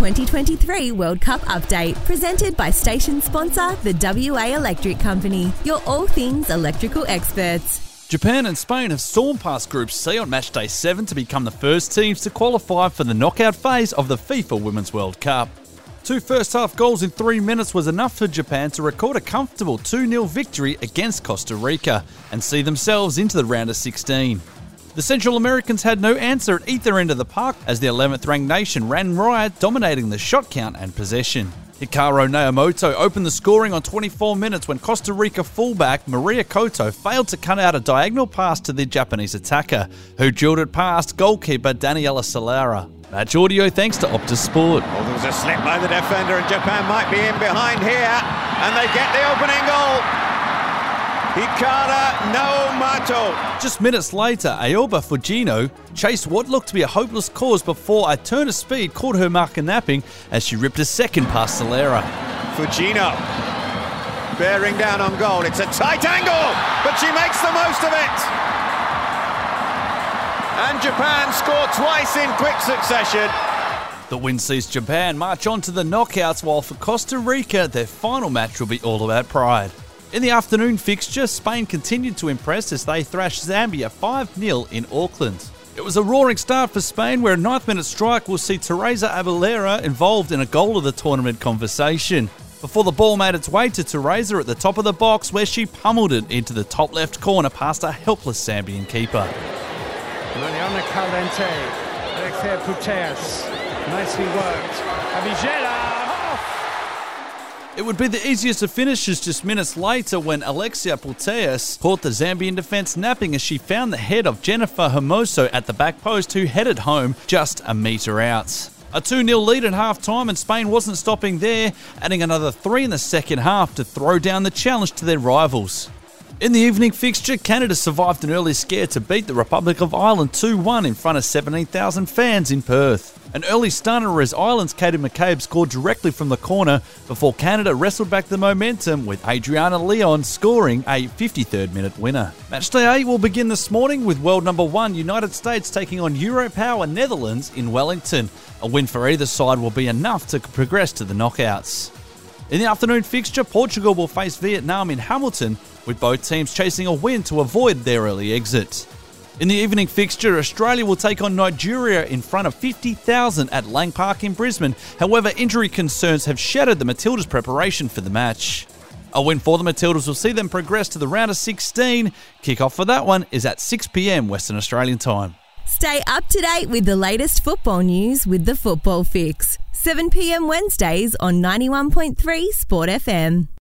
2023 World Cup update, presented by station sponsor, the WA Electric Company, your all things electrical experts. Japan and Spain have stormed past Group C on match day 7 to become the first teams to qualify for the knockout phase of the FIFA Women's World Cup. Two first half goals in three minutes was enough for Japan to record a comfortable 2 0 victory against Costa Rica and see themselves into the round of 16. The Central Americans had no answer at either end of the park as the 11th ranked nation ran riot, dominating the shot count and possession. Hikaru Nemoto opened the scoring on 24 minutes when Costa Rica fullback Maria Coto failed to cut out a diagonal pass to the Japanese attacker, who drilled it past goalkeeper Daniela Solera. Match audio thanks to Optus Sport. Oh, there was a slip by the defender, and Japan might be in behind here, and they get the opening goal. Hikaru Nemoto. Just minutes later, Aoba Fujino chased what looked to be a hopeless cause before a turn of speed caught her marker napping as she ripped a second past Solera. Fujino bearing down on goal. It's a tight angle, but she makes the most of it. And Japan score twice in quick succession. The win sees Japan march on to the knockouts, while for Costa Rica, their final match will be all about pride. In the afternoon fixture, Spain continued to impress as they thrashed Zambia 5 0 in Auckland. It was a roaring start for Spain, where a ninth minute strike will see Teresa Abelleira involved in a goal of the tournament conversation. Before the ball made its way to Teresa at the top of the box, where she pummeled it into the top left corner past a helpless Zambian keeper. Mariona Caldentey, Alexia Putellas, nicely worked. Abelleira it would be the easiest of finishes just minutes later when Alexia Putellas caught the Zambian defence napping as she found the head of Jennifer Hermoso at the back post, who headed home just a metre out. A 2 0 lead at half time, and Spain wasn't stopping there, adding another three in the second half to throw down the challenge to their rivals. In the evening fixture, Canada survived an early scare to beat the Republic of Ireland 2 1 in front of 17,000 fans in Perth. An early stunner as Ireland's Katie McCabe scored directly from the corner before Canada wrestled back the momentum with Adriana Leon scoring a 53rd minute winner. Matchday 8 will begin this morning with world number 1 United States taking on Europower Netherlands in Wellington. A win for either side will be enough to progress to the knockouts. In the afternoon fixture, Portugal will face Vietnam in Hamilton, with both teams chasing a win to avoid their early exit. In the evening fixture, Australia will take on Nigeria in front of 50,000 at Lang Park in Brisbane. However, injury concerns have shattered the Matildas' preparation for the match. A win for the Matildas will see them progress to the round of 16. Kickoff for that one is at 6 pm Western Australian time. Stay up to date with the latest football news with the Football Fix. 7 pm Wednesdays on 91.3 Sport FM.